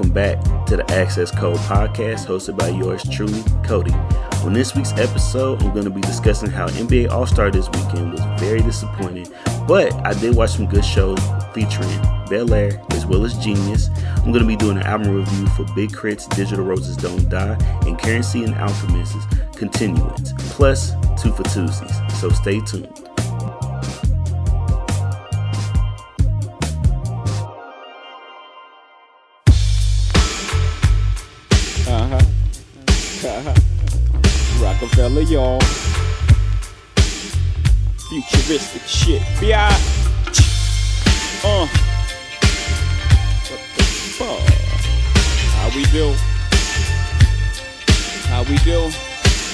welcome back to the Access Code podcast hosted by yours truly, Cody. On this week's episode, I'm going to be discussing how NBA All Star this weekend was very disappointing, but I did watch some good shows featuring Bel Air as well as Genius. I'm going to be doing an album review for Big K.R.I.T.'s Digital Roses Don't Die and Curren$y and Alchemist's Continuance, plus two for Tuesdays. So stay tuned. Futuristic shit. B.I. Uh. What the fuck? How we do? How we do?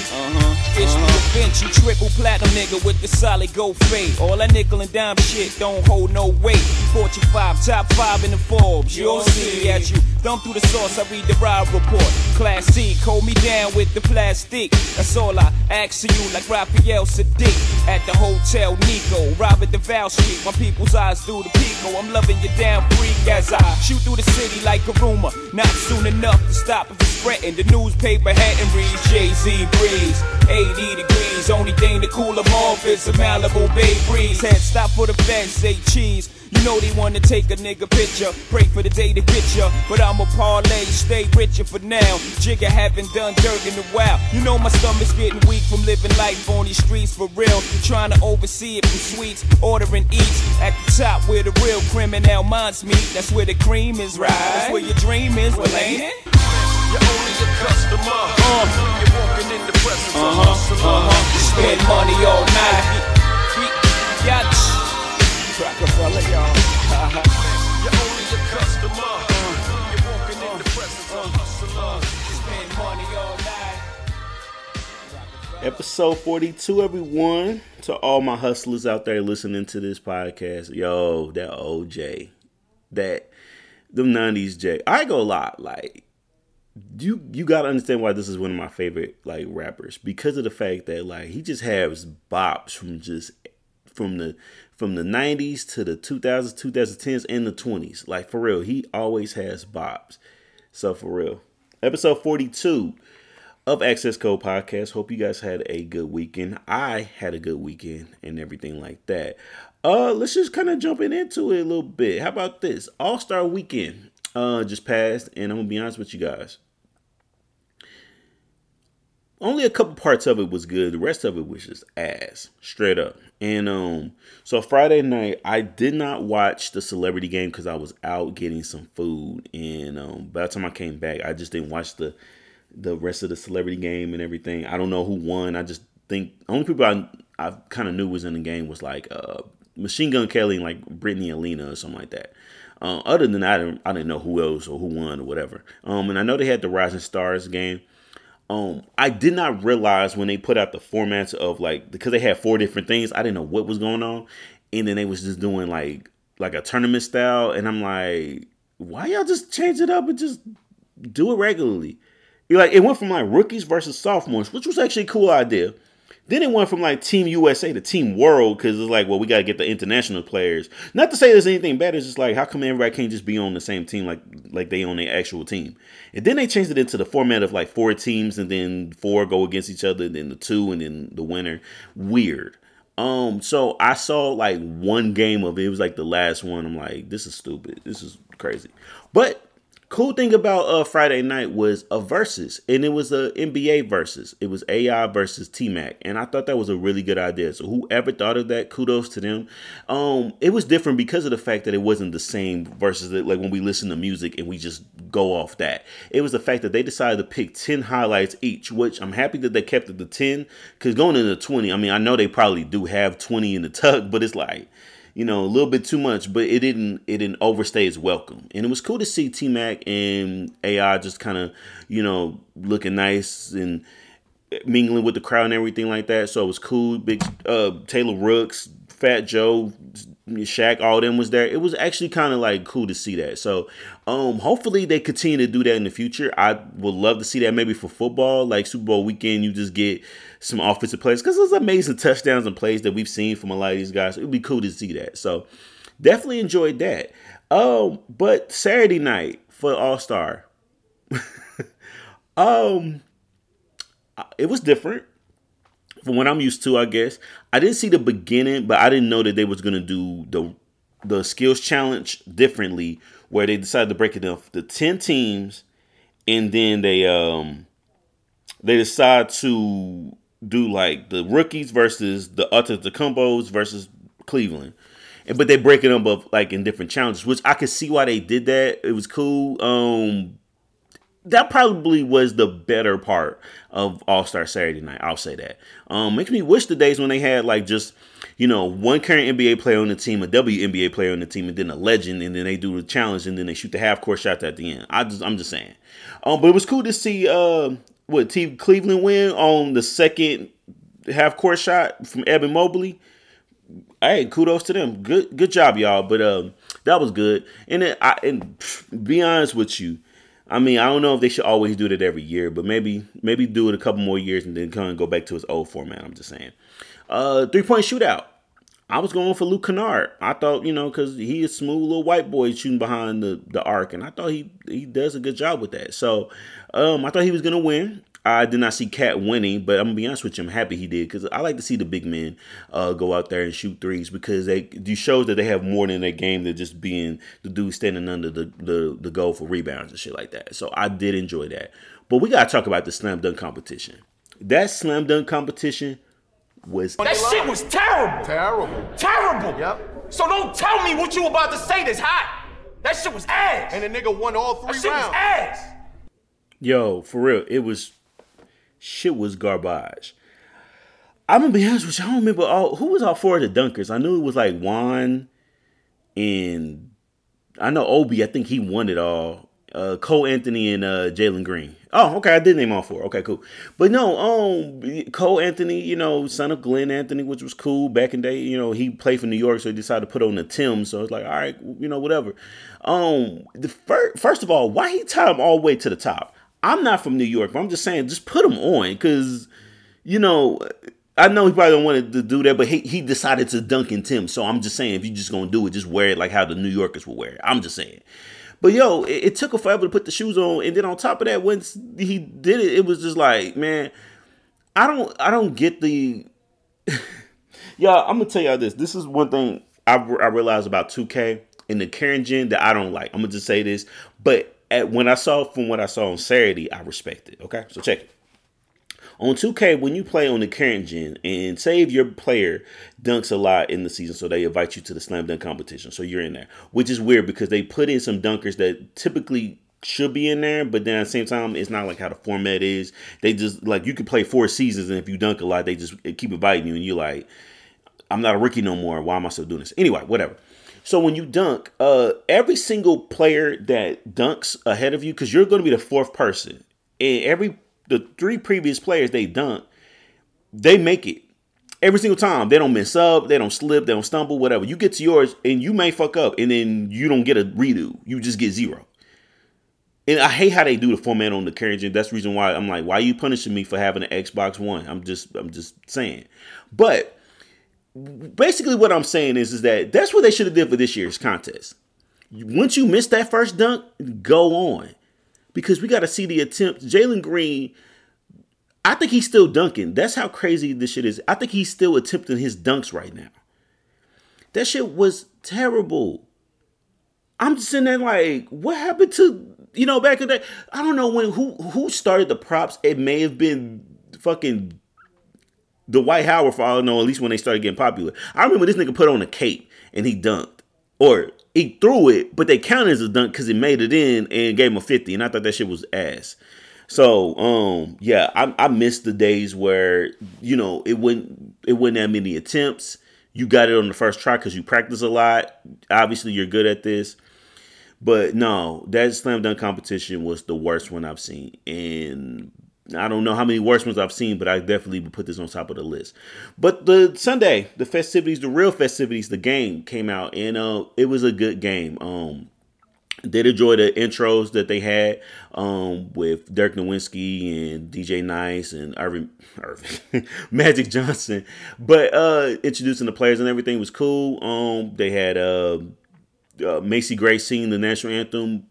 Uh-huh. It's the Da Vinci triple platinum nigga with the solid gold fade. All that nickel and dime shit don't hold no weight. Fortune 5, top 5 in the Forbes. You don't see at you. Thumb through the source, I read the ride report. Class C, hold me down with the plastic. That's all I ask of you, like Raphael Saadiq. At the Hotel Nico, Robert DeVal Street. My people's eyes through the Pico. I'm loving you down freak as I shoot through the city like a rumor. Not soon enough to stop if it's spreading. The newspaper hadn't reads Jay-Z breeze. 80 degrees, only thing to cool them off is a Malibu Bay breeze. Head stop for the feds, say cheese. You know they wanna take a nigga picture, pray for the day to get ya. But I'm a parlay, stay richer for now. Jigga haven't done dirt in a while. You know my stomach's getting weak from living life on these streets for real. Trying to oversee it from sweets, ordering eats at the top where the real criminal minds meet. That's where the cream is right. That's where your dream is, well ain't it? You're only a customer. Uh, You're walking in the presence of hustler. Uh-huh. Spend money all night. Yacht. Rockefeller, y'all. You're only a customer. You're walking in the presence of hustler. Spend money all night. Episode 42, everyone. To all my hustlers out there listening to this podcast, yo, that OJ, that them 90s J. I go a lot. Like, you you gotta understand why this is one of my favorite like rappers because of the fact that like he just has bops from just from the from the 90s to the 2000s 2010s and the 20s like for real he always has bops. So for real. Episode 42 of access code podcast. Hope you guys had a good weekend. I had a good weekend and everything like that. Uh let's just kind of jumping into it a little bit. How about this? All-star weekend uh just passed and i'm gonna be honest with you guys only a couple parts of it was good. The rest of it was just ass, straight up. And um, so Friday night, I did not watch the celebrity game because I was out getting some food. And um, by the time I came back, I just didn't watch the the rest of the celebrity game and everything. I don't know who won. I just think only people I I kind of knew was in the game was like uh, Machine Gun Kelly and like Brittany Alina or something like that. Uh, other than that, I didn't, I didn't know who else or who won or whatever. Um, and I know they had the Rising Stars game. Um, I did not realize when they put out the formats of like because they had four different things. I didn't know what was going on, and then they was just doing like like a tournament style, and I'm like, why y'all just change it up and just do it regularly? Like it went from like rookies versus sophomores, which was actually a cool idea. Then it went from like Team USA to Team World because it's like, well, we got to get the international players. Not to say there's anything bad. It's just like, how come everybody can't just be on the same team like like they on their actual team? And then they changed it into the format of like four teams and then four go against each other, then the two and then the winner. Weird. Um, so I saw like one game of it. It was like the last one. I'm like, this is stupid. This is crazy. But cool thing about uh Friday night was a versus, and it was a NBA versus. It was AI versus T Mac, and I thought that was a really good idea. So whoever thought of that, kudos to them. Um, it was different because of the fact that it wasn't the same versus it, like when we listen to music and we just go off that. It was the fact that they decided to pick ten highlights each, which I'm happy that they kept it to ten. Because going into twenty, I mean, I know they probably do have twenty in the tuck, but it's like you know, a little bit too much, but it didn't it didn't overstay its welcome. And it was cool to see T Mac and AI just kind of, you know, looking nice and mingling with the crowd and everything like that. So it was cool. Big uh Taylor Rooks, Fat Joe, Shaq, all them was there. It was actually kind of like cool to see that. So um hopefully they continue to do that in the future. I would love to see that maybe for football, like Super Bowl weekend, you just get some offensive plays because there's amazing touchdowns and plays that we've seen from a lot of these guys. It would be cool to see that. So definitely enjoyed that. Um, but Saturday night, for All Star. um, it was different from what I'm used to. I guess I didn't see the beginning, but I didn't know that they was gonna do the the skills challenge differently, where they decided to break it up the ten teams, and then they um they decide to do like the rookies versus the Antetokounmpos versus Cleveland. And but they break it up like in different challenges, which I could see why they did that. It was cool. Um that probably was the better part of All Star Saturday night. I'll say that. Um, makes me wish the days when they had like just you know one current NBA player on the team, a WNBA player on the team, and then a legend, and then they do the challenge, and then they shoot the half court shots at the end. I just I'm just saying. Um, but it was cool to see uh, what Team Cleveland win on the second half court shot from Evan Mobley. Hey, kudos to them. Good good job, y'all. But um, that was good. And then I and be honest with you I mean, I don't know if they should always do it every year, but maybe maybe do it a couple more years and then kind of go back to its old format. I'm just saying. Uh, three point shootout. I was going for Luke Kennard. I thought, you know, because he is smooth little white boy shooting behind the, the arc, and I thought he he does a good job with that. So um, I thought he was gonna win. I did not see Cat winning, but I'm gonna be honest with you, I'm happy he did because I like to see the big men uh, go out there and shoot threes because they do shows that they have more than their game than just being the dude standing under the, the the goal for rebounds and shit like that. So I did enjoy that. But we gotta talk about the slam dunk competition. That slam dunk competition was That shit was terrible. Terrible. Terrible. Yep. So don't tell me what you about to say that's hot. That shit was ass. And the nigga won all that three shit was rounds. ass. Yo, for real, it was shit was garbage. I'm gonna be honest with you. I don't remember all who was all four of the dunkers. I knew it was like Juan and I know Obi. I think he won it all. Uh, Cole Anthony and uh, Jalen Green. Oh, okay, I did name all four. Okay, cool. But no, um, Cole Anthony, you know, son of Glenn Anthony, which was cool back in day. You know, he played for New York, so he decided to put on the Tim. So it's like, all right, you know, whatever. Um, the first, first of all, why he tie him all the way to the top? I'm not from New York, but I'm just saying, just put him on because, you know, I know he probably don't want to do that, but he, he decided to dunk in Tim. So I'm just saying, if you're just gonna do it, just wear it like how the New Yorkers will wear it. I'm just saying. But yo, it, it took him forever to put the shoes on, and then on top of that, once he did it, it was just like, man, I don't, I don't get the. Y'all, I'm gonna tell y'all this. This is one thing I, I realized about 2K and the current gen that I don't like. I'm gonna just say this, but at, when I saw from what I saw on Saturday, I respect it. Okay, so check it. On 2K, when you play on the current gen, and say if your player dunks a lot in the season, so they invite you to the slam dunk competition, so you're in there, which is weird because they put in some dunkers that typically should be in there, but then at the same time, it's not like how the format is. They just like you could play four seasons, and if you dunk a lot, they just keep inviting you, and you're like, I'm not a rookie no more. Why am I still doing this? Anyway, whatever. So when you dunk, uh, every single player that dunks ahead of you, because you're going to be the fourth person, and every the three previous players they dunk, they make it every single time. They don't mess up, they don't slip, they don't stumble, whatever. You get to yours, and you may fuck up, and then you don't get a redo. You just get zero. And I hate how they do the format on the carriage, and that's the reason why I'm like, why are you punishing me for having an Xbox One? I'm just, I'm just saying. But basically, what I'm saying is, is that that's what they should have did for this year's contest. Once you miss that first dunk, go on, because we got to see the attempt. Jalen Green, I think he's still dunking. That's how crazy this shit is. I think he's still attempting his dunks right now. That shit was terrible. I'm just sitting there like, what happened to you know back in the day? I don't know when who who started the props. It may have been fucking Dwight Howard for all I know. At least when they started getting popular, I remember this nigga put on a cape and he dunked, or he threw it, but they counted as a dunk because he made it in and gave him a fifty. And I thought that shit was ass. So um yeah, I I missed the days where you know it wouldn't it wasn't that many attempts. You got it on the first try because you practice a lot. Obviously, you're good at this. But no, that slam dunk competition was the worst one I've seen. And I don't know how many worse ones I've seen, but I definitely would put this on top of the list. But the Sunday, the festivities, the real festivities, the game came out and uh it was a good game. Um did enjoy the intros that they had um, with Dirk Nowitzki and DJ Nice and Irvin, Irvin Magic Johnson, but uh, introducing the players and everything was cool. Um, they had uh, uh, Macy Gray singing the national anthem.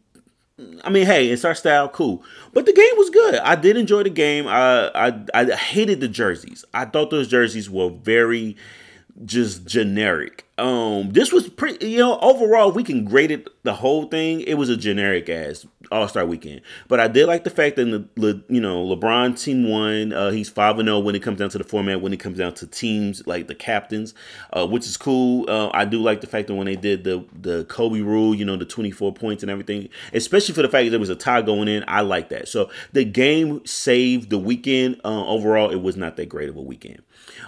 I mean, hey, it's our style, cool. But the game was good. I did enjoy the game. I I, I hated the jerseys. I thought those jerseys were very just generic. Um, this was pretty, you know, overall, we can grade it the whole thing. It was a generic ass All Star weekend, but I did like the fact that the, Le, you know LeBron team won. Uh, he's five and zero when it comes down to the format. When it comes down to teams like the captains, uh, which is cool. Uh, I do like the fact that when they did the the Kobe rule, you know, the twenty four points and everything, especially for the fact that there was a tie going in. I like that. So the game saved the weekend. Uh, overall, it was not that great of a weekend.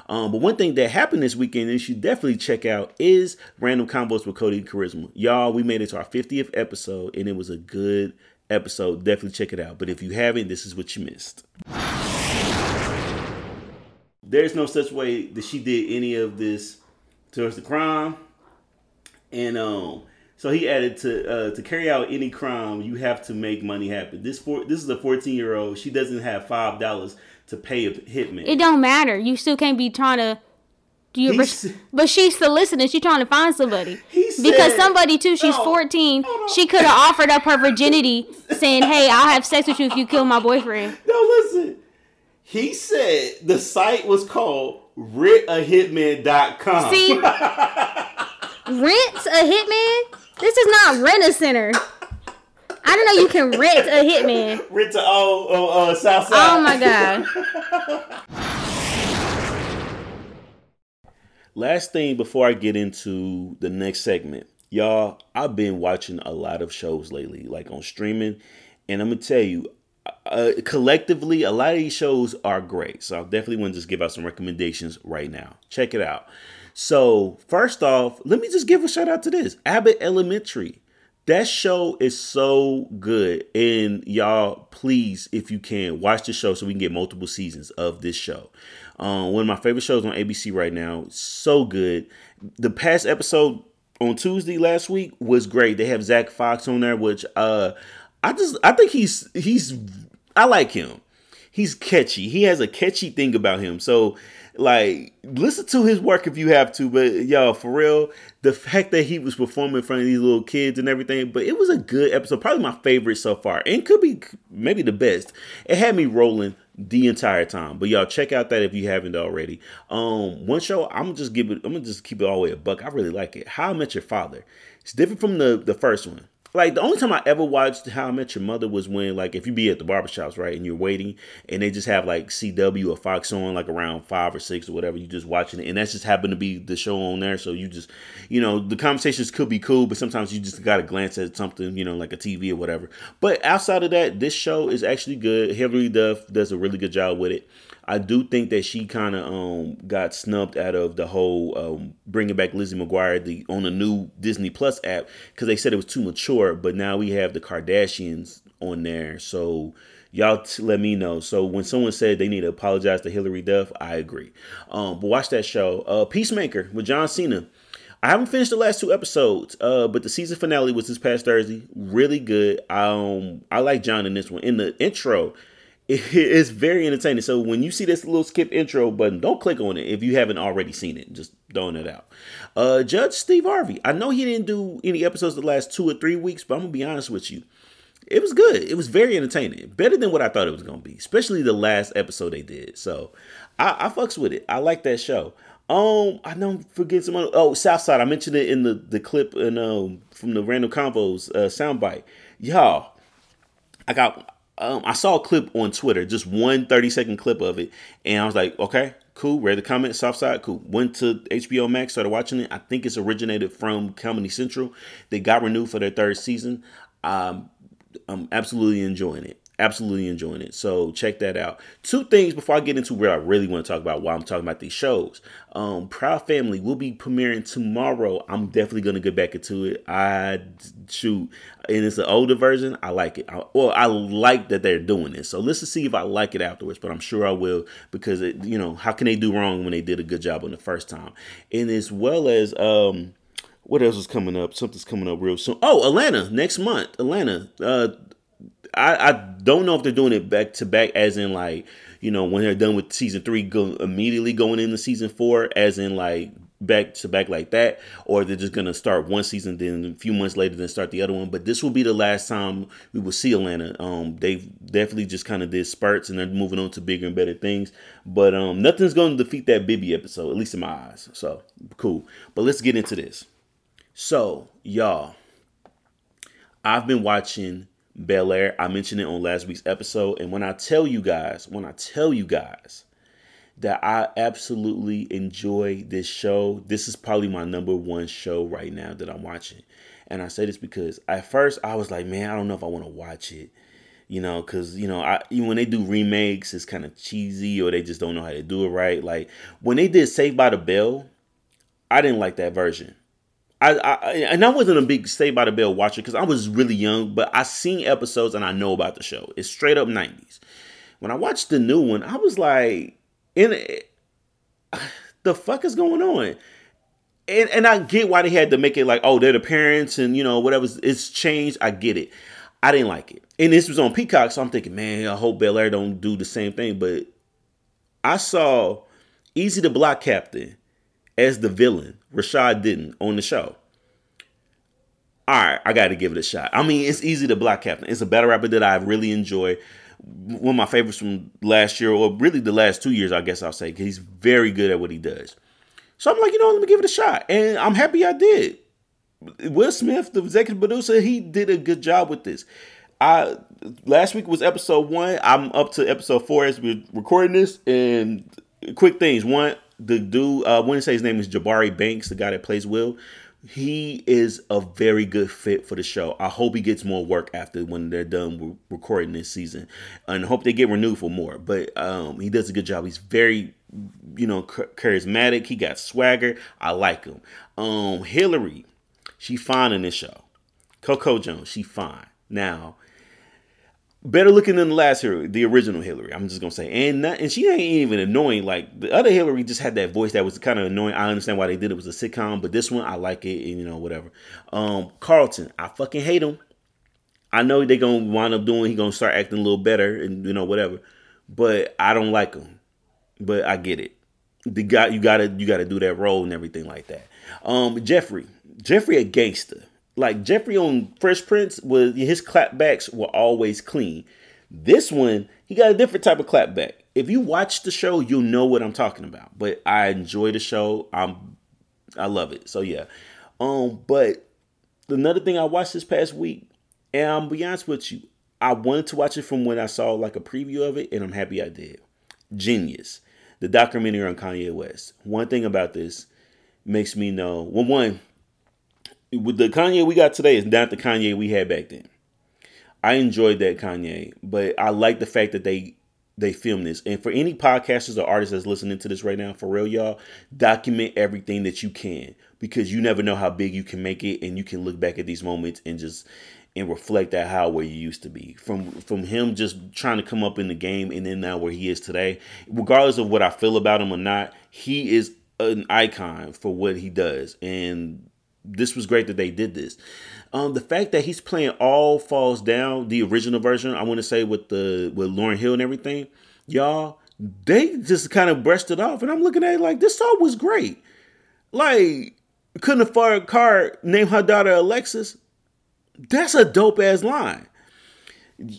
Um, but one thing that happened this weekend, and you should definitely check out, is Random Combos with Cody Charisma. Y'all, we made it to our 50th episode, and it was a good episode. Definitely check it out. But if you haven't, this is what you missed. There's no such way that she did any of this towards the crime. And um, so he added to uh, to carry out any crime, you have to make money happen. This for this is a 14 year old. She doesn't have five dollars to pay a hitman. It don't matter. You still can't be trying to. He res- but she's soliciting. She's trying to find somebody. He because somebody too. She's No, 14. She could have offered up her virginity, saying, "Hey, I'll have sex with you if you kill my boyfriend." No, listen. He said the site was called rentahitman.com. See, rent a hitman. This is not rent a center. I don't know you can rent a hitman. Rent to oh, oh uh, Southside. Oh my god. Last thing before I get into the next segment, y'all, I've been watching a lot of shows lately, like on streaming, and I'm gonna tell you, uh, collectively, a lot of these shows are great. So I definitely want to just give out some recommendations right now. Check it out. So first off, let me just give a shout out to this Abbott Elementary. That show is so good. And y'all, please, if you can, watch the show so we can get multiple seasons of this show. Um, one of my favorite shows on ABC right now. So good. The past episode on Tuesday last week was great. They have Zach Fox on there, which uh I just I think he's he's I like him. He's catchy. He has a catchy thing about him. So like listen to his work if you have to but y'all for real the fact that he was performing in front of these little kids and everything but it was a good episode. Probably my favorite so far and could be maybe the best. It had me rolling the entire time but y'all check out that if you haven't already. Um one show i'm just give it i'm gonna just keep it all the way a buck. I really like it. How i met your father. It's different from the the first one like the only time I ever watched How I Met Your Mother was when like if you be at the barbershops, right, and you're waiting and they just have like CW or Fox on like around five or six or whatever, you just watching it and that's just happened to be the show on there. So you just you know, the conversations could be cool, but sometimes you just gotta glance at something, you know, like a TV or whatever. But outside of that, this show is actually good. Hilary Duff does a really good job with it. I do think that she kind of um, got snubbed out of the whole um, bringing back Lizzie McGuire the on the new Disney Plus app because they said it was too mature. But now we have the Kardashians on there, so y'all t- let me know. So when someone said they need to apologize to Hilary Duff, I agree. Um, but watch that show, uh, Peacemaker with John Cena. I haven't finished the last two episodes, uh, but the season finale was this past Thursday. Really good. Um, I like John in this one. In the intro, it is very entertaining. So when you see this little skip intro button, don't click on it if you haven't already seen it. Just throwing it out. Uh, Judge Steve Harvey. I know he didn't do any episodes the last two or three weeks, but I'm gonna be honest with you. It was good. It was very entertaining. Better than what I thought it was gonna be, especially the last episode they did. So I, I fucks with it. I like that show. Um, I don't forget some other, oh Southside. I mentioned it in the the clip and um from the random combos uh soundbite. Y'all, I got um, I saw a clip on Twitter, just one 30 second clip of it, and I was like, okay, cool. Read the comment, side, cool. Went to HBO Max, started watching it. I think it's originated from Comedy Central. They got renewed for their third season. Um, I'm absolutely enjoying it. Absolutely enjoying it. So check that out. Two things before I get into where I really want to talk about why I'm talking about these shows. Um, Proud Family will be premiering tomorrow. I'm definitely gonna get back into it. I shoot, and it's an older version. I like it. I, well, I like that they're doing it. So let's see if I like it afterwards. But I'm sure I will because it, you know how can they do wrong when they did a good job on the first time? And as well as um, what else is coming up? Something's coming up real soon. Oh, Atlanta next month. Atlanta. Uh, I, I don't know if they're doing it back to back, as in like you know when they're done with season three, go immediately going into season four, as in like back to back like that, or they're just gonna start one season, then a few months later, then start the other one. But this will be the last time we will see Atlanta. Um, they've definitely just kind of did spurts, and they're moving on to bigger and better things. But um, nothing's gonna defeat that Bibby episode, at least in my eyes. So cool. But let's get into this. So y'all, I've been watching Bel Air. I mentioned it on last week's episode, and when I tell you guys, when I tell you guys that I absolutely enjoy this show. This is probably my number one show right now that I'm watching. And I say this because at first I was like, man, I don't know if I want to watch it. You know, because, you know, I, even when they do remakes, it's kind of cheesy or they just don't know how to do it right. Like when they did Saved by the Bell, I didn't like that version. I, I and I wasn't a big Saved by the Bell watcher because I was really young, but I seen episodes and I know about the show. It's straight up 90s. When I watched the new one, I was like, in the fuck is going on? And and I get why they had to make it like, oh, they're the parents and you know whatever. It's changed. I get it. I didn't like it. And this was on Peacock, so I'm thinking, man, I hope Bel Air don't do the same thing. But I saw Eazy the Block Captain as the villain, Rashad Denton, on the show. All right, I got to give it a shot. I mean, it's Eazy the Block Captain. It's a battle rapper that I really enjoy one of my favorites from last year, or really the last two years, I guess I'll say. He's very good at what he does. So I'm like, you know, let me give it a shot, and I'm happy I did. Will Smith, the executive producer, he did a good job with this. I last week was episode one. I'm up to episode four as we're recording this. And quick things: one, the dude, uh, I want to say his name is Jabari Banks, the guy that plays Will he is a very good fit for the show. I hope he gets more work after when they're done recording this season, and hope they get renewed for more. But um, he does a good job. He's very, you know, charismatic. He got swagger. I like him. Um, Hillary, she fine in this show. Coco Jones, she fine. Now, better looking than the last Hillary, the original Hillary. I'm just gonna say, and not, and she ain't even annoying. Like the other Hillary just had that voice that was kind of annoying. I understand why they did it. it was a sitcom, but this one I like it, and you know whatever. Um, Carlton, I fucking hate him. I know they gonna wind up doing. He gonna start acting a little better, and you know whatever. But I don't like him. But I get it. The guy, you gotta you gotta do that role and everything like that. Um, Geoffrey, Geoffrey a gangster like Geoffrey on Fresh Prince was his clapbacks were always clean. This one, he got a different type of clapback. If you watch the show, you'll know what I'm talking about. But I enjoy the show. I'm I love it. So yeah. Um, but another thing I watched this past week, and I'm be honest with you, I wanted to watch it from when I saw like a preview of it, and I'm happy I did. Genius, the documentary on Kanye West. One thing about this makes me know. Well, one, with the Kanye we got today is not the Kanye we had back then. I enjoyed that Kanye, but I like the fact that they they film this. And for any podcasters or artists that's listening to this right now, for real, y'all, document everything that you can because you never know how big you can make it, and you can look back at these moments and just and reflect at how where you used to be from from him just trying to come up in the game and then now where he is today. Regardless of what I feel about him or not, he is an icon for what he does and this was great that they did this. Um, the fact that he's playing All Falls Down, the original version, I want to say with the with Lauryn Hill and everything, y'all, they just kind of brushed it off, and I'm looking at it like this song was great. Like, couldn't afford a car, name her daughter Alexis. That's a dope ass line,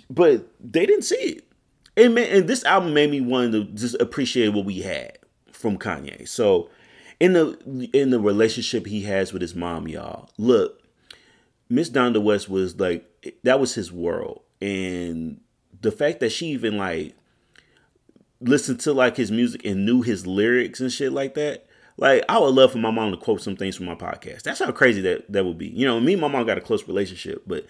but they didn't see it. And man, and this album made me want to just appreciate what we had from Kanye. So in the in the relationship he has with his mom, y'all. Look, Miss Donda West was like that was his world, and the fact that she even like listened to like his music and knew his lyrics and shit like that. Like I would love for my mom to quote some things from my podcast. That's how crazy that that would be. You know, me and my mom got a close relationship, but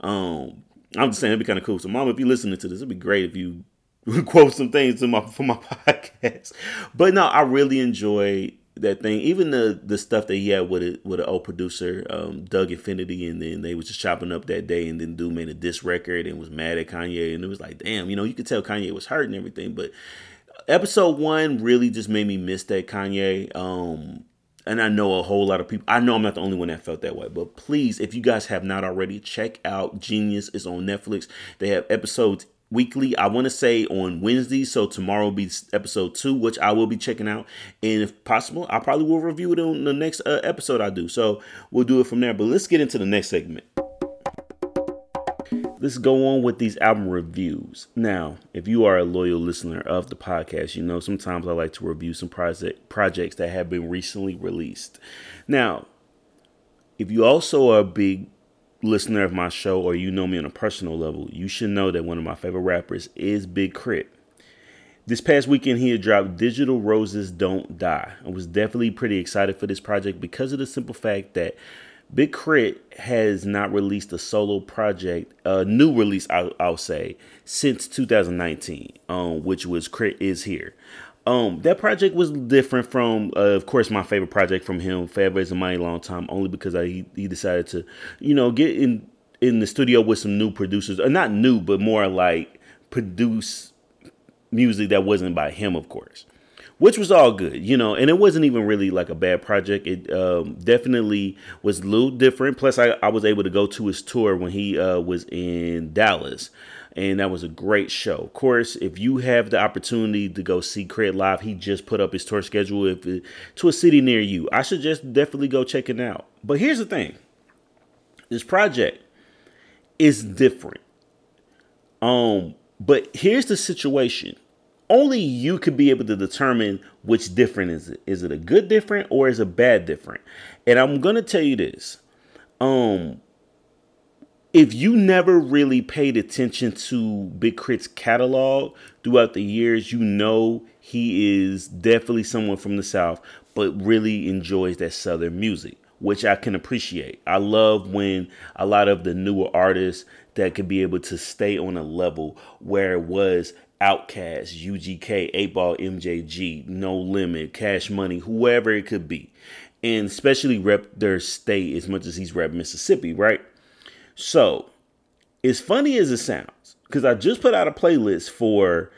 um I'm just saying it'd be kind of cool. So, mom, if you're listening to this, it'd be great if you quote some things to my for my podcast. But no, I really enjoy that thing, even the the stuff that he had with it with an old producer, um, Dug Infinite, and then they was just chopping up that day, and then dude made a diss record and was mad at Kanye, and it was like, damn, you know, you could tell Kanye was hurt and everything, but episode one really just made me miss that Kanye. Um, and I know a whole lot of people. I know I'm not the only one that felt that way, but please, if you guys have not already, check out Genius. It's on Netflix. They have episodes weekly. I want to say on Wednesday, so tomorrow will be episode two, which I will be checking out, and if possible, I probably will review it on the next uh, episode I do. So we'll do it from there. But let's get into the next segment. Let's go on with these album reviews. Now, if you are a loyal listener of the podcast, you know sometimes I like to review some project projects that have been recently released. Now, if you also are a big listener of my show or you know me on a personal level, you should know that one of my favorite rappers is Big Crit. This past weekend, he had dropped Digital Roses Don't Die. I was definitely pretty excited for this project because of the simple fact that Big K.R.I.T. has not released a solo project, a new release, I'll, I'll say, since 2019, um, which was K.R.I.T. is here. Um, that project was different from, uh, of course, my favorite project from him, is a Mighty Long Time, only because I, he, he decided to, you know, get in in the studio with some new producers, or not new, but more like produce music that wasn't by him, of course, which was all good, you know, and it wasn't even really like a bad project. It um, definitely was a little different. Plus, I, I was able to go to his tour when he uh, was in Dallas and that was a great show. Of course, if you have the opportunity to go see K.R.I.T. live, he just put up his tour schedule if it, to a city near you. I just definitely go check it out. But here's the thing: this project is different. Um, but here's the situation. Only you could be able to determine which different is it. Is it a good different or is it a bad different? And I'm gonna tell you this. Um, if you never really paid attention to Big K.R.I.T.'s catalog throughout the years, you know he is definitely someone from the South, but really enjoys that Southern music, which I can appreciate. I love when a lot of the newer artists that could be able to stay on a level where it was Outkast, UGK, 8 Ball, MJG, No Limit, Cash Money, whoever it could be. And especially rep their state as much as he's rep Mississippi, right? So, as funny as it sounds, because I just put out a playlist for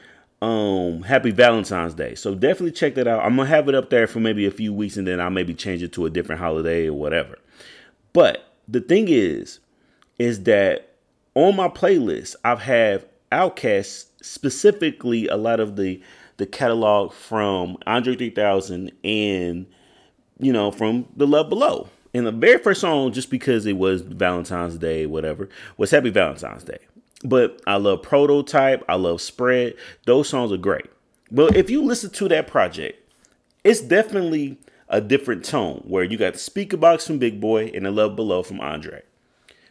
um Happy Valentine's Day. So definitely check that out. I'm gonna have it up there for maybe a few weeks and then I'll maybe change it to a different holiday or whatever. But the thing is, is that on my playlist, I've have outcasts specifically a lot of the the catalog from Andre 3000 and you know from the Love Below. And the very first song, just because it was Valentine's Day, whatever, was Happy Valentine's Day. But I love Prototype, I love Spread. Those songs are great. But if you listen to that project, it's definitely a different tone where you got Speakerboxxx from Big Boi and the Love Below from Andre.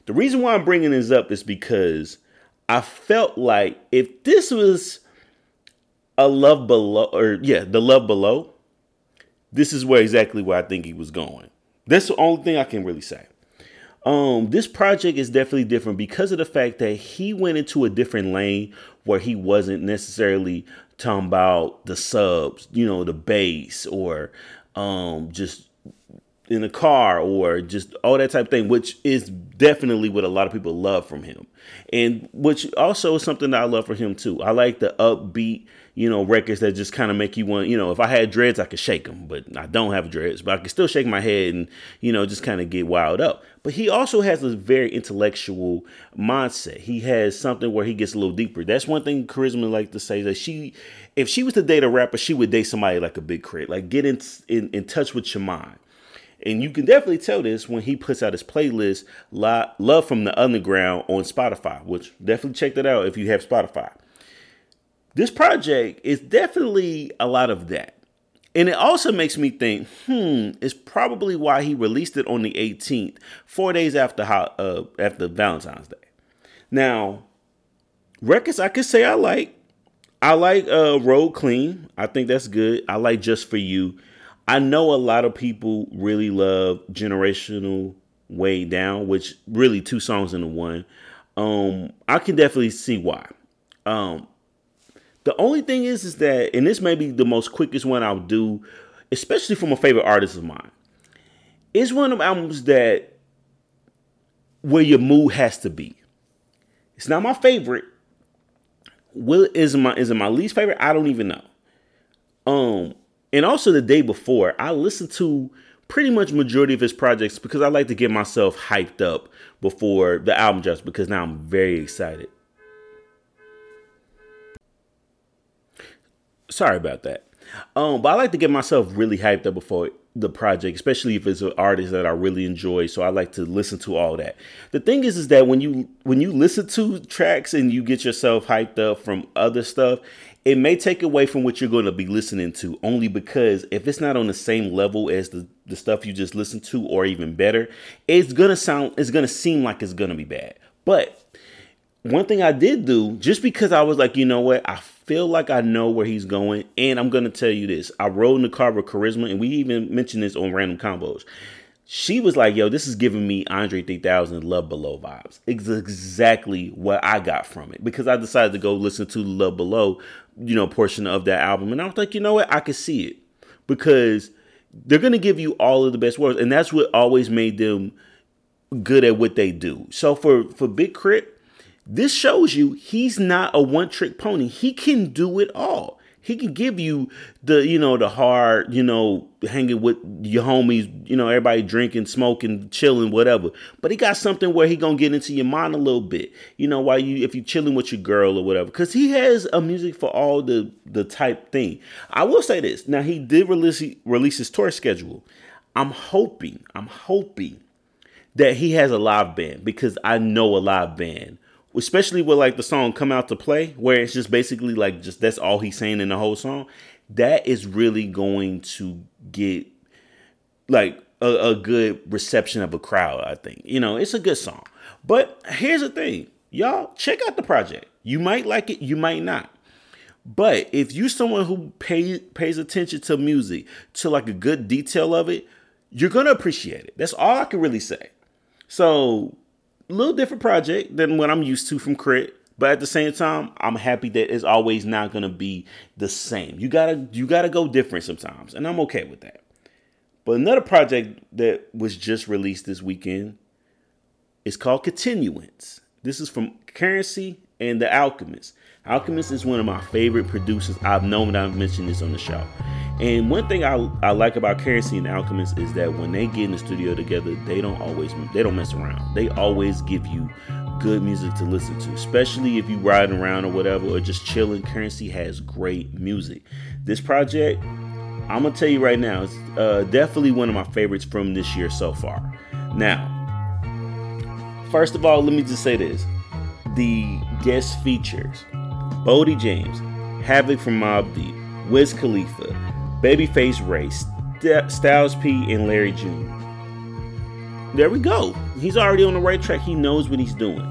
The reason why I'm bringing this up is because I felt like if this was a Love Below, or yeah, the Love Below, this is where exactly where I think he was going. That's the only thing I can really say. Um, this project is definitely different because of the fact that he went into a different lane where he wasn't necessarily talking about the subs, you know, the bass or um just in a car or just all that type of thing, which is definitely what a lot of people love from him. And which also is something that I love for him too. I like the upbeat you know, records that just kind of make you want, you know, if I had dreads, I could shake them, but I don't have dreads, but I can still shake my head and, you know, just kind of get wild up. But he also has a very intellectual mindset. He has something where he gets a little deeper. That's one thing Charisma like to say that she, if she was to date a rapper, she would date somebody like a Big K.R.I.T., like get in, in, in touch with your mind. And you can definitely tell this when he puts out his playlist, Love from the Underground on Spotify, which definitely check that out if you have Spotify this project is definitely a lot of that. And it also makes me think, hmm, it's probably why he released it on the 18th, four days after uh, after Valentine's Day. Now, records I could say I like. I like uh, Road Clean. I think that's good. I like Just for You. I know a lot of people really love Generational Way Down, which really two songs into one. Um, I can definitely see why. Um, the only thing is, is that, and this may be the most quickest one I'll do, especially from a favorite artist of mine. It's one of the albums that where your mood has to be. It's not my favorite. Will is my is it my least favorite? I don't even know. Um, and also the day before, I listened to pretty much majority of his projects because I like to get myself hyped up before the album drops because now I'm very excited. Sorry about that. Um, but I like to get myself really hyped up before the project, especially if it's an artist that I really enjoy. So I like to listen to all that. The thing is, is that when you when you listen to tracks and you get yourself hyped up from other stuff, it may take away from what you're going to be listening to. Only because if it's not on the same level as the the stuff you just listened to, or even better, it's gonna sound it's gonna seem like it's gonna be bad. But one thing I did do, just because I was like, you know what, I feel like I know where he's going, and I'm gonna tell you this. I rode in the car with Charisma, and we even mentioned this on Random Combos. She was like, yo, this is giving me Andre 3000 Love Below vibes. It's exactly what I got from it because I decided to go listen to Love Below, you know, portion of that album. And I was like, you know what? I could see it because they're to give you all of the best words. And that's what always made them good at what they do. So for, for Big K.R.I.T., this shows you he's not a one trick pony. He can do it all. He can give you the, you know, the hard, you know, hanging with your homies, you know, everybody drinking, smoking, chilling, whatever. But he got something where he gonna get into your mind a little bit, you know, while you if you're chilling with your girl or whatever. Cause he has a music for all the the type thing. I will say this. Now he did release release his tour schedule. I'm hoping, I'm hoping that he has a live band because I know a live band especially with like the song come out to play where it's just basically like just that's all he's saying in the whole song that is really going to get like a, a, good reception of a crowd i think. You know it's a good song. But here's the thing y'all check out the project. You might like it you might not. But if you're someone who pay, pays attention to music to like a good detail of it you're gonna appreciate it. That's all i can really say. So little different project than what I'm used to from Crit. But at the same time, I'm happy that it's always not gonna be the same. You gotta you gotta go different sometimes, and I'm okay with that. But another project that was just released this weekend is called Continuance. This is from Curren$y and The Alchemist. Alchemist is one of my favorite producers. I've known that I've mentioned this on the show. And one thing I, I like about Curren$y and Alchemist is that when they get in the studio together, they don't always they don't mess around. They always give you good music to listen to, especially if you riding around or whatever, or just chilling. Curren$y has great music. This project, I'm gonna tell you right now, it's uh, definitely one of my favorites from this year so far. Now, first of all, let me just say this: the guest features, Boldy James, Havoc from Mobb Deep, Wiz Khalifa, Babyface Ray, St- Styles P, and Larry June. There we go. He's already on the right track. He knows what he's doing.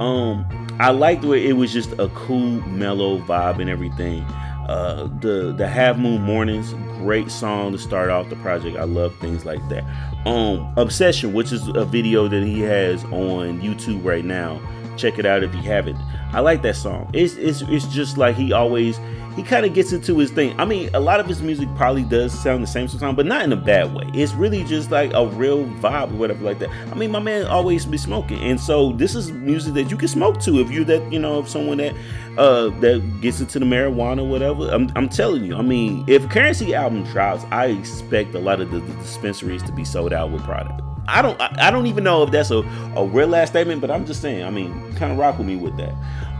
Um, I liked where it was just a cool, mellow vibe and everything. Uh, the the Half Moon Mornings, great song to start off the project. I love things like that. Um, Obsession, which is a video that he has on YouTube right now. Check it out if you haven't. I like that song. It's it's it's just like he always he kind of gets into his thing. I mean, a lot of his music probably does sound the same sometimes, but not in a bad way. It's really just like a real vibe or whatever like that. I mean, my man always be smoking, and so this is music that you can smoke to if you that you know if someone that uh that gets into the marijuana or whatever. I'm, I'm telling you. I mean, if Curren$y album drops, I expect a lot of the, the dispensaries to be sold out with product. I don't I, I don't even know if that's a, a real last statement, but I'm just saying, I mean, kind of rock with me with that.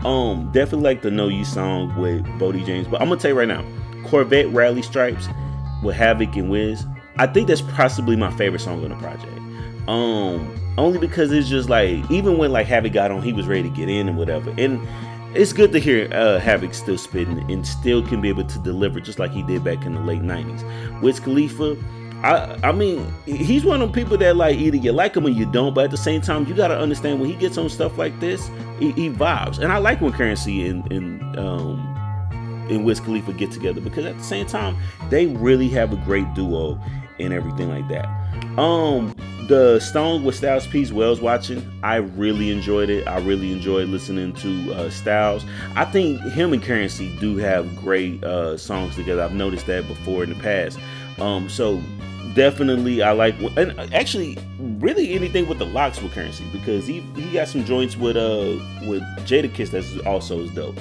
Um, definitely like the Know You song with Boldy James. But I'm gonna tell you right now, Corvette Rally Stripes with Havoc and Wiz. I think that's possibly my favorite song on the project. Um, only because it's just like even when like Havoc got on, he was ready to get in and whatever. And it's good to hear uh, Havoc still spitting and still can be able to deliver just like he did back in the late '90s. Wiz Khalifa I I mean, he's one of the people that like either you like him or you don't, but at the same time, you gotta understand when he gets on stuff like this, he, he vibes. And I like when Curren$y and, and um and Wiz Khalifa get together because at the same time, they really have a great duo and everything like that. Um, the Stone with Styles P's Wells watching, I really enjoyed it. I really enjoyed listening to uh, Styles. I think him and Curren$y do have great uh, songs together. I've noticed that before in the past. Um, so definitely I like and actually really anything with the LOX with Curren$y because he he got some joints with uh with Jadakiss that's also is dope.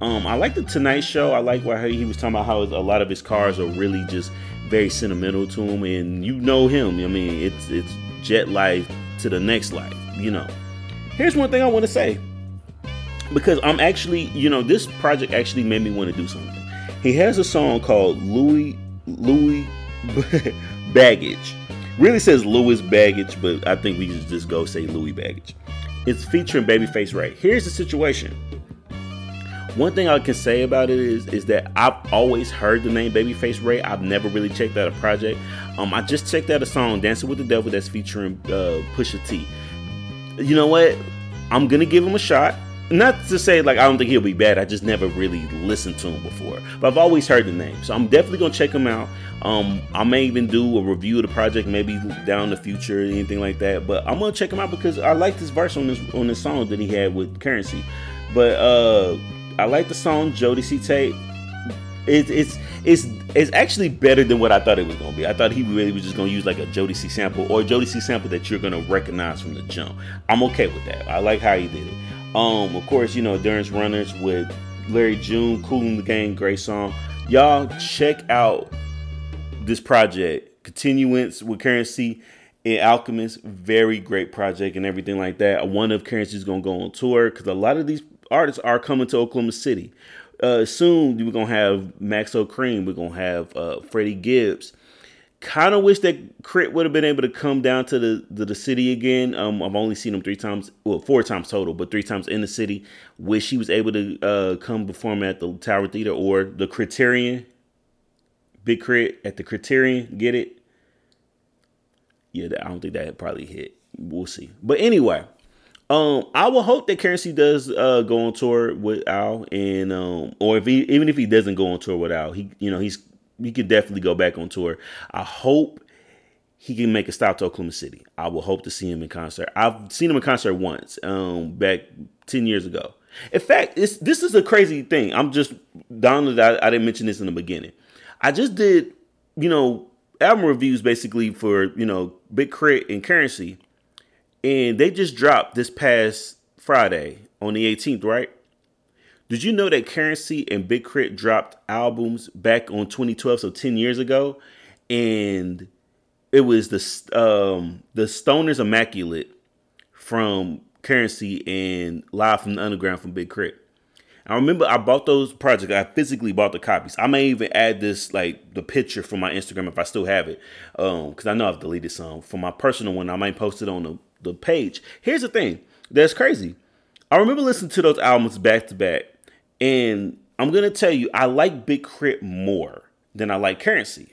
Um, I like the Tonight Show. I like why he was talking about how a lot of his cars are really just very sentimental to him, and you know him. I mean, it's it's jet life to the next life. You know. Here's one thing I want to say because I'm actually, you know, this project actually made me want to do something He has a song called Louis Louis Baggage. Really says Louis Baggage, but I think we should just go say Louis Baggage. It's featuring Babyface Ray. Here's the situation. One thing I can say about it is is that I've always heard the name Babyface Ray. I've never really checked out a project. Um, I just checked out a song "Dancing with the Devil" that's featuring uh, Pusha T. You know what? I'm gonna give him a shot. Not to say like I don't think he'll be bad. I just never really listened to him before, but I've always heard the name, so I'm definitely gonna check him out. Um, I may even do a review of the project, maybe down the future, or anything like that. But I'm gonna check him out because I like this verse on this on this song that he had with Curren$y. But uh, I like the song Jodeci Tape. It, it's it's it's actually better than what I thought it was gonna be. I thought he really was just gonna use like a Jodeci sample or a Jodeci sample that you're gonna recognize from the jump. I'm okay with that. I like how he did it. Um, of course, you know, Endurance Runners with Larry June, Cooling the Game, great song. Y'all check out this project, Continuance with Curren$y and Alchemist, very great project and everything like that. One of Curren$y's gonna go on tour because a lot of these artists are coming to Oklahoma City. Uh, soon we're gonna have Maxo Kream, we're gonna have uh, Freddie Gibbs. Kind of wish that K.R.I.T would have been able to come down to the, the, the city again. Um, I've only seen him three times, well, four times total, but three times in the city. Wish he was able to uh, come perform at the Tower Theater or the Criterion. Big K.R.I.T at the Criterion. Get it? Yeah, I don't think that probably hit. We'll see. But anyway, um, I will hope that Curren$y does uh, go on tour with Al, and um, or if he even if he doesn't go on tour with Al, he you know he's he could definitely go back on tour. I hope he can make a stop to Oklahoma City. I will hope to see him in concert. I've seen him in concert once, um, back ten years ago. In fact, this is a crazy thing. I'm just down I, I didn't mention this in the beginning. I just did, you know, album reviews basically for you know Big K.R.I.T and Curren$y, and they just dropped this past Friday on the 18th, right? Did you know that Curren$y and Big K.R.I.T dropped albums back on 2012, so 10 years ago, and it was the um the Stoned Immaculate from Curren$y and Live from the Underground from Big K.R.I.T. I remember I bought those projects. I physically bought the copies. I may even add this like the picture from my Instagram if I still have it, um, because I know I've deleted some. For my personal one, I might post it on the the page. Here's the thing that's crazy. I remember listening to those albums back to back, and I'm gonna tell you, I like Big K.R.I.T more than I like Curren$y.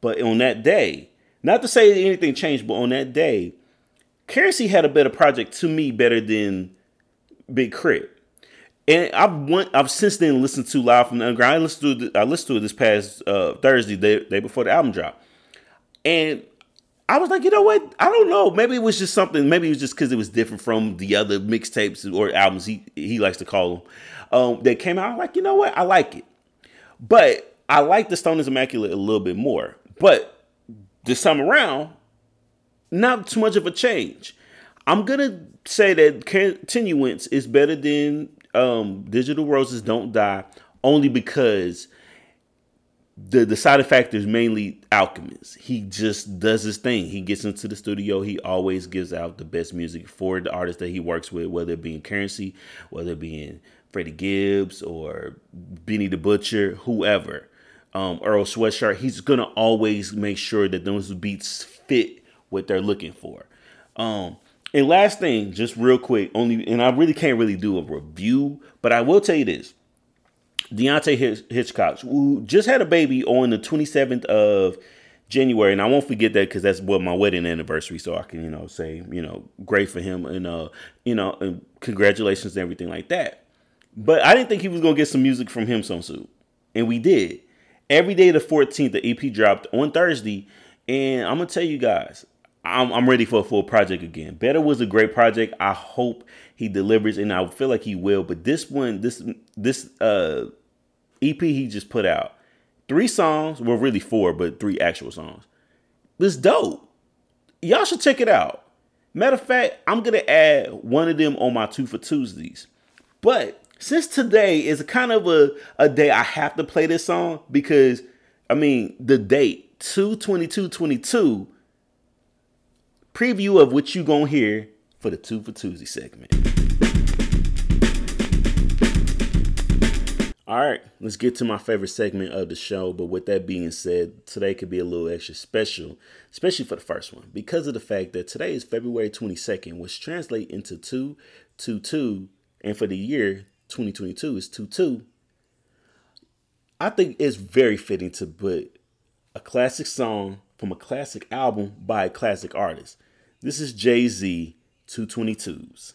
But on that day, not to say anything changed, but on that day, Curren$y had a better project to me, better than Big K.R.I.T. And I've went, I've since then listened to Live from the Underground. I listened to it, I listened to it this past uh, Thursday, day, day before the album drop, and I was like, you know what? I don't know. Maybe it was just something. Maybe it was just because it was different from the other mixtapes or albums he he likes to call them. Um, that came out. I'm like, you know what? I like it, but I like the Stoned Immaculate a little bit more. But this time around, not too much of a change. I'm gonna say that Continuance is better than um, Digital Roses Don't Die, only because the deciding factor is mainly Alchemist. He just does his thing. He gets into the studio. He always gives out the best music for the artists that he works with, whether it be in Curren$y, whether it be in Freddie Gibbs or Benny the Butcher, whoever. Um, Earl Sweatshirt. He's gonna always make sure that those beats fit what they're looking for. Um, and last thing, just real quick, only, and I really can't really do a review, but I will tell you this. Deante' Hitchcock, who just had a baby on the 27th of January, and I won't forget that because that's what my wedding anniversary, so I can, you know, say, you know, great for him and, uh, you know, and congratulations and everything like that. But I didn't think he was gonna get some music from him so soon, and we did. Every day the 14th, the EP dropped on Thursday, and I'm gonna tell you guys, I'm, I'm ready for a full project again. Better was a great project. I hope he delivers, and I feel like he will. But this one, this this uh EP he just put out, three songs. Well, really four, but three actual songs. This dope. Y'all should check it out. Matter of fact, I'm gonna add one of them on my two for Tuesdays. But since today is kind of a, a day I have to play this song because I mean the date 22222 preview of what you gonna hear for the two for Tuesday segment. All right, let's get to my favorite segment of the show. But with that being said, today could be a little extra special, especially for the first one, because of the fact that today is February 22nd, which translates into 2 2 2, and for the year 2022 is 2 2. I think it's very fitting to put a classic song from a classic album by a classic artist. This is Jay Z 222s.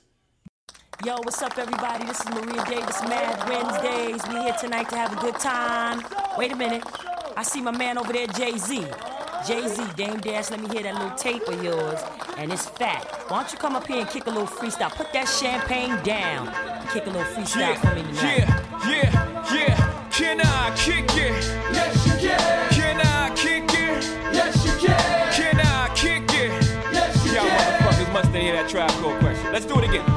Yo, what's up, everybody? This is Maria Davis, Mad Wednesdays. We here tonight to have a good time. Wait a minute. I see my man over there, Jay Z. Jay Z, Dame Dash, let me hear that little tape of yours. And it's fat. Why don't you come up here and kick a little freestyle? Put that champagne down. Kick a little freestyle for me tonight. Yeah, yeah, yeah. Can I kick it? Yes, you can. Can I kick it? Yes, you can. Can I kick it? Yes, you Y'all can. motherfuckers must have hear that trap code question. Let's do it again.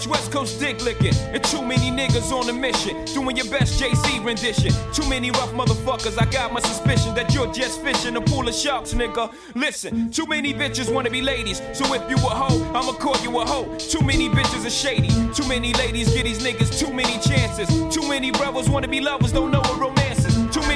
Much West Coast dick licking, and too many niggas on a mission. Doing your best Jay Z rendition. Too many rough motherfuckers, I got my suspicion that you're just fishing a pool of sharks, nigga. Listen, too many bitches wanna be ladies, so if you a hoe, I'ma call you a hoe. Too many bitches are shady. Too many ladies give these niggas too many chances. Too many brothers wanna be lovers, don't know what romance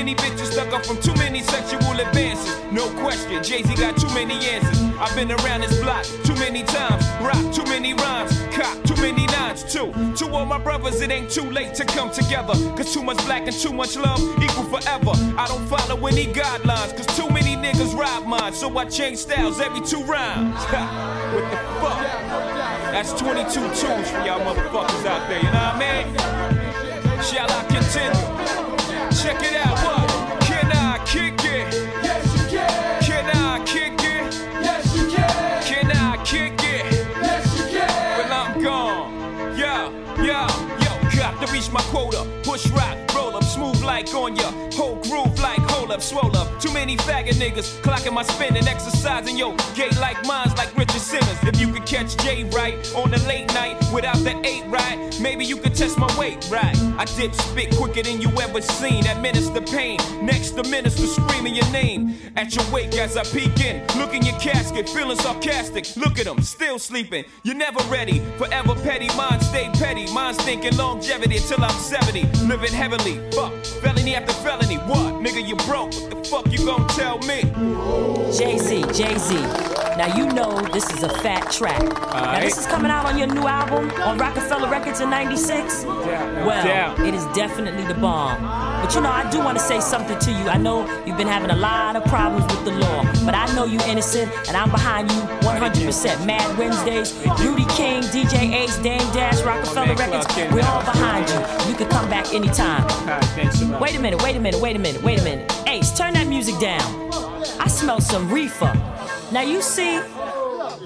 many bitches stuck up from too many sexual advances. No question, Jay Z got too many answers. I've been around this block too many times. Rock too many rhymes. Cop too many nines, too. To all my brothers, it ain't too late to come together. Cause too much black and too much love equal forever. I don't follow any guidelines. Cause too many niggas rob mine. So I change styles every two rhymes. What the fuck? That's 22 tunes for y'all motherfuckers out there, you know what I mean? Shall I continue? Check it out, up, swole up. Too many faggot niggas clocking my spin and exercising yo. Gate like mines like Richard Simmons. If you could catch Jay right on the late night without the eight right, maybe you could test my weight right. I dip spit quicker than you ever seen. Administer pain. Next, the minister screaming your name at your wake as I peek in. Look in your casket, feeling sarcastic. Look at them, still sleeping. You're never ready. Forever petty, mine stay petty. Mine's thinking longevity till I'm 70. Living heavily. Fuck, felony after felony. What? Nigga, you broke. What the fuck you gon' tell me? Jay Z, Jay Z. Now you know this is a fat track. Now this is coming out on your new album on Roc-A-Fella Records in '96. Well, it is definitely the bomb. But you know, I do want to say something to you. I know you've been having a lot of problems with the law, but I know you're innocent, and I'm behind you 100%. Mad Wednesdays, Rudy King, DJ Ace, Dame Dash, Roc-A-Fella Records. We're all behind you. You can come back anytime. Alright, thanks a lot. Wait a minute, wait a minute, wait a minute, wait a minute. Ace, turn that music down. I smell some reefer. Now you see,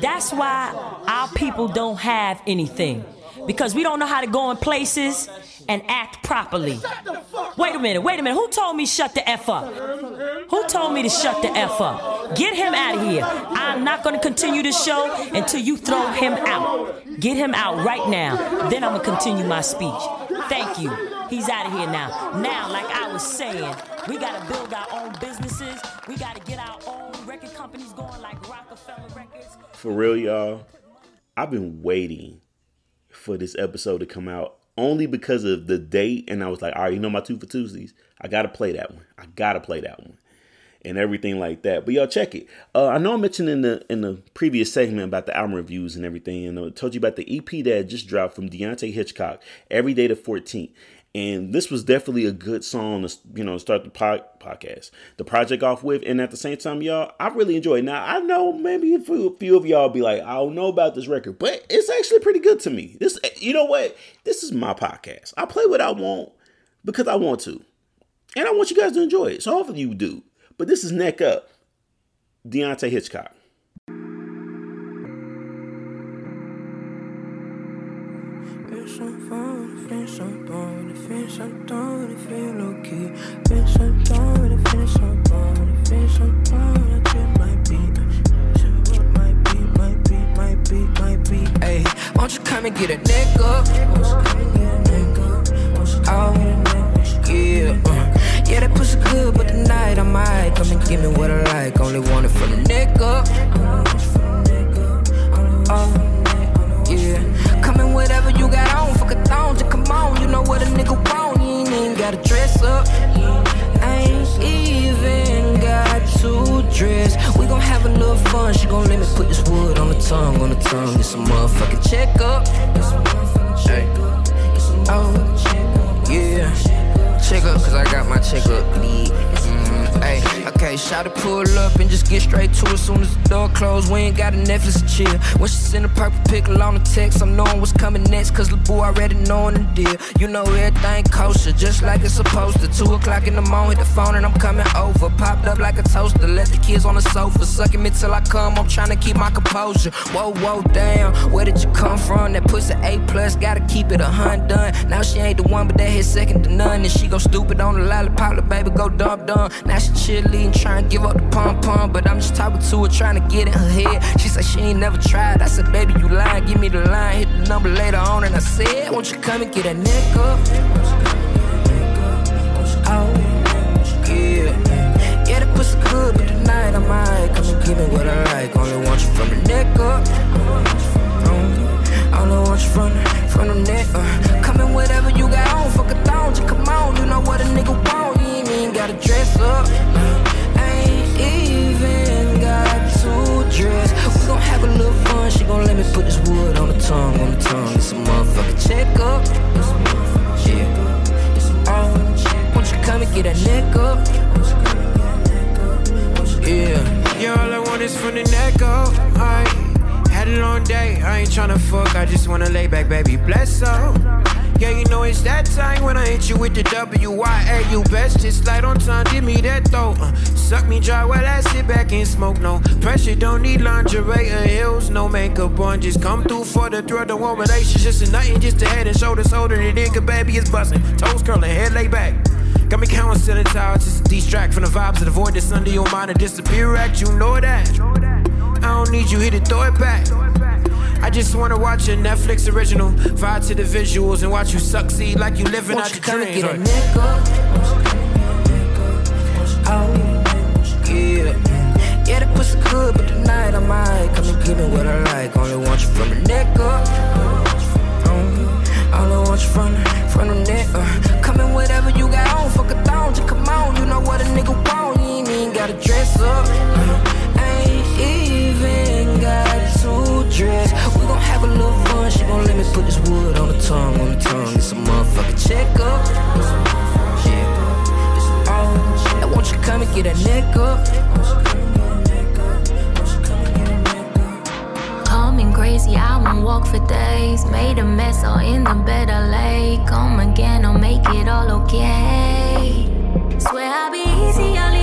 that's why our people don't have anything. Because we don't know how to go in places and act properly. Wait a minute, wait a minute. Who told me shut the F up? Who told me to shut the F up? Get him out of here. I'm not gonna continue this show until you throw him out. Get him out right now. Then I'm gonna continue my speech. Thank you. He's out of here now. Now, like I was saying, we gotta build our own businesses. Companies going like Roc-A-Fella Records. For real, y'all, I've been waiting for this episode to come out only because of the date. And I was like, all right, you know my two for Tuesdays. I gotta play that one. I gotta play that one. And everything like that. But y'all check it. Uh, I know I mentioned in the in the previous segment about the album reviews and everything, and I told you about the EP that just dropped from Deante' Hitchcock, Every Day the 14th. And this was definitely a good song to you know start the pod, podcast, the project off with. And at the same time, y'all, I really enjoy it. Now I know maybe a few, few of y'all be like, I don't know about this record, but it's actually pretty good to me. This, eh, you know what? This is my podcast. I play what I want because I want to, and I want you guys to enjoy it. So hopefully you do. But this is neck up, Deante' Hitchcock. Fais chantant, fais chantant, fais chantant, fais low-key. Fais chantant, fais chantant, fais chantant, tu might be. Might be, might be, might be, might be. Hey, won't you come and get a you come and get a you a neck? Yeah, uh. yeah, that pussy good, but tonight I might. Come and give me what I like. Only want it from neck up. Oh, yeah. Come in whatever you got on. Come on. You know what a nigga want. You ain't even gotta dress up. Ain't even got to dress. We gon' have a little fun. She gon' let me put this wood on the tongue, on the tongue. Get some motherfucking checkup. Hey. Oh, yeah. Check up, cause I got my check up lead. Hey, okay, shout to pull up and just get straight to it. Soon as the door closed, we ain't got a Netflix to chill. When she send a purple pickle on the text, I'm knowing what's coming next. Cause the boo already knowing the deal. You know everything kosher, just like it's supposed to. Two o'clock in the morning, hit the phone and I'm coming over. Popped up like a toaster, left the kids on the sofa. Sucking me till I come, I'm trying to keep my composure. Whoa, whoa, damn, where did you come from? That pussy A plus, gotta keep it a hun done. Now she ain't the one, but that hit second to none. And she go stupid on the lollipop, the baby go dumb dumb. Now she cheerleading, trying to give up the pom pom. But I'm just talking to her, trying to get in her head. She said she ain't never tried. I said, baby, you lying, give me the line. Hit the number later on, and I said, won't you come and get neck up? Oh, yeah. Yeah, the pussy good, but tonight I might come and give me what I like. Only want you from the neck up. Mm, Only want you from from the neck up. Come in whatever you got on, fuck a thong, just come on. You know what a nigga want, ain't gotta dress up. Ain't even got to dress. We gon' have a little fun, she gon' let me put this wood on the tongue, on the tongue. Get some motherfucking check up. Yeah. Oh, won't you come and get that neck up? Yeah. Yeah, all I want is from the neck up. I had a long day, I ain't tryna fuck, I just wanna lay back, baby. Bless up. Yeah, you know it's that time when I hit you with the W-Y-A. You best just slide on time, give me that though. Uh, suck me dry while I sit back and smoke. No pressure, don't need lingerie or heels, no makeup on. Just come through for the thrill, don't want relations, just a nothing, just a head and shoulders holding it in, 'cause baby is busting. Toes curling, head laid back. Got me counting ceiling tiles just to distract from the vibes of the void that's under your mind and disappear act. You know that. I don't need you here to throw it back. I just wanna watch a Netflix original, vibe to the visuals and watch you succeed like you living Won't out you your dreams. get a up? Oh, yeah. Yeah, the pussy good, but tonight I might come and give me what I like. Only want you from the neck up. Mm, Only want you from the, from the neck up. Come in whatever you got on, fuck a thong, just come on. You know what a nigga want, you ain't even gotta dress up. Ain't even got put this wood on the tongue, on the tongue. Get a motherfucking check up. Yeah. Oh, now won't you come and get that neck up? Me crazy, I won't walk for days. Made a mess all in the bed I lay. Come again, I'll make it all okay. Swear I'll be easy, I'll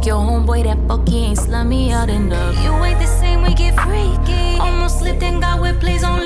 Fuck your homeboy, that fuck you ain't slut me out enough. You ain't the same, we get freaky. Almost slipped and got wet, please don't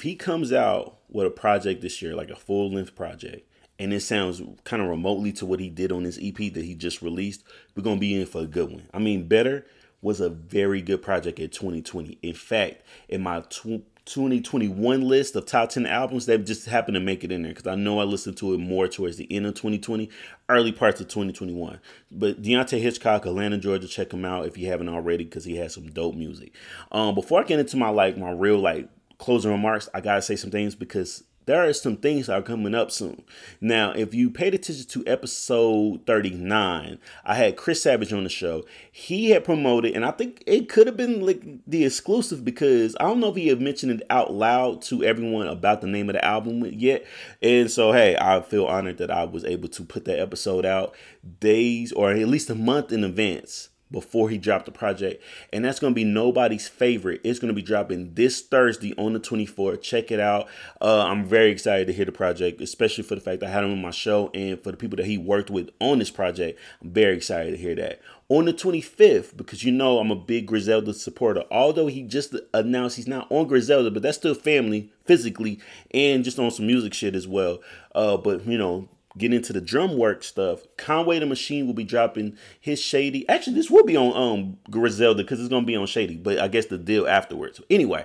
if he comes out with a project this year, like a full length project, and it sounds kind of remotely to what he did on his EP that he just released, we're gonna be in for a good one. I mean, Better was a very good project in 2020. In fact, in my tw- 2021 list of top 10 albums that just happened to make it in there because I know I listened to it more towards the end of 2020, early parts of 2021. But Deante' Hitchcock, Atlanta, Georgia, check him out if you haven't already because he has some dope music. Um, before I get into my like my real like closing remarks, I gotta say some things because there are some things that are coming up soon. Now, if you paid attention to episode 39, I had Chris Savage on the show. He had promoted, and I think it could have been like the exclusive because I don't know if he had mentioned it out loud to everyone about the name of the album yet. And so, hey, I feel honored that I was able to put that episode out days or at least a month in advance before he dropped the project. And that's going to be nobody's favorite. It's going to be dropping this Thursday on the 24th. Check it out. Uh, I'm very excited to hear the project, especially for the fact I had him on my show and for the people that he worked with on this project. I'm very excited to hear that. On the 25th, because you know I'm a big Griselda supporter, although he just announced he's not on Griselda, but that's still family physically and just on some music shit as well. Uh, but you know, get into the drum work stuff, Conway the Machine will be dropping his Shady. Actually, this will be on um Griselda because it's gonna be on Shady, but I guess the deal afterwards. Anyway,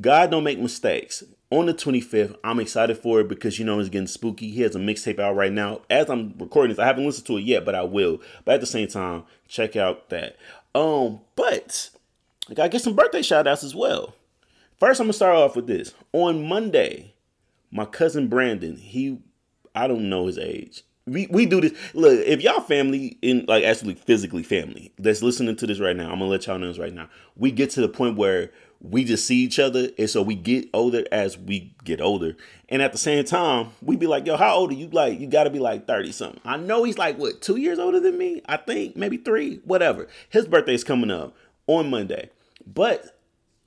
God don't make mistakes. On the 25th, I'm excited for it because you know it's getting spooky. He has a mixtape out right now. As I'm recording this, I haven't listened to it yet, but I will. But at the same time, check out that. Um, but I gotta get some birthday shout outs as well. First, I'm gonna start off with this. On Monday, my cousin Brandon, he I don't know his age. We we do this. Look, if y'all family in like actually physically family that's listening to this right now, I'm gonna let y'all know this right now. We get to the point where we just see each other, and so we get older as we get older. And at the same time, we be like, "Yo, how old are you?" Like, you got to be like thirty something. I know he's like what two years older than me. I think maybe three, whatever. His birthday's coming up on Monday, but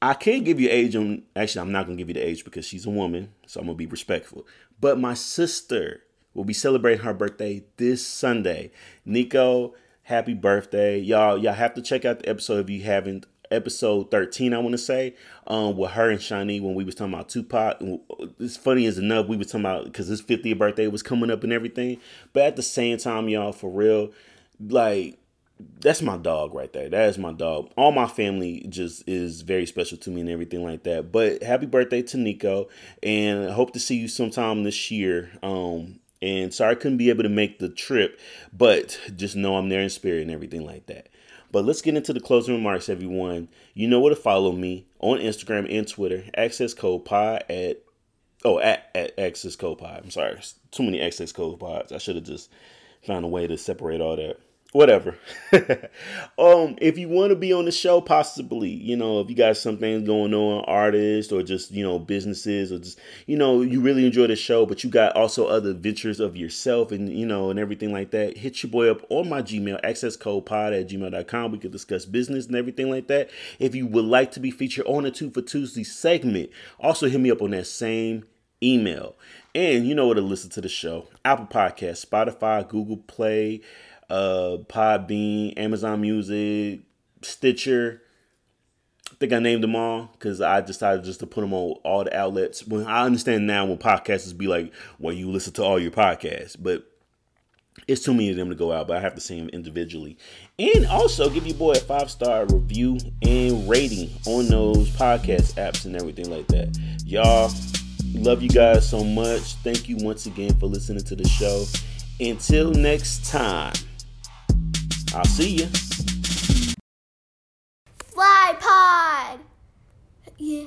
I can't give you age on. Actually, I'm not gonna give you the age because she's a woman, so I'm gonna be respectful. But my sister will be celebrating her birthday this Sunday. Nico, happy birthday, y'all! Y'all have to check out the episode if you haven't. Episode 13, I want to say, um, with her and Shani when we was talking about Tupac. It's funny as enough we was talking about because his 50th birthday was coming up and everything. But at the same time, y'all, for real, like that's my dog right there. That is my dog. All my family just is very special to me and everything like that. But happy birthday to Nico, and I hope to see you sometime this year. Um, and sorry I couldn't be able to make the trip, but just know I'm there in spirit and everything like that. But let's get into the closing remarks, everyone. You know where to follow me on Instagram and Twitter. Access code pod at oh at, at access code pod. I'm sorry, too many access code pods. I should have just found a way to separate all that whatever. um, if you want to be on the show, possibly, you know, if you got something going on, artists or just you know businesses or just you know you really enjoy the show, but you got also other ventures of yourself and you know and everything like that. Hit your boy up on my Gmail access code pod at gmail.com. We could discuss business and everything like that. If you would like to be featured on a two for Tuesday segment, also hit me up on that same email. And you know where to listen to the show Apple Podcast, Spotify, Google Play, uh, Podbean, Amazon Music, Stitcher. I think I named them all because I decided just to put them on all the outlets. When I understand now when podcasters be like, well, you listen to all your podcasts, but it's too many of them to go out, but I have to see them individually. And also give your boy a five star review and rating on those podcast apps and everything like that. Y'all, love you guys so much. Thank you once again for listening to the show. Until next time, I'll see you. Fly pod. Yeah.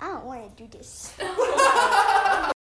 I don't want to do this.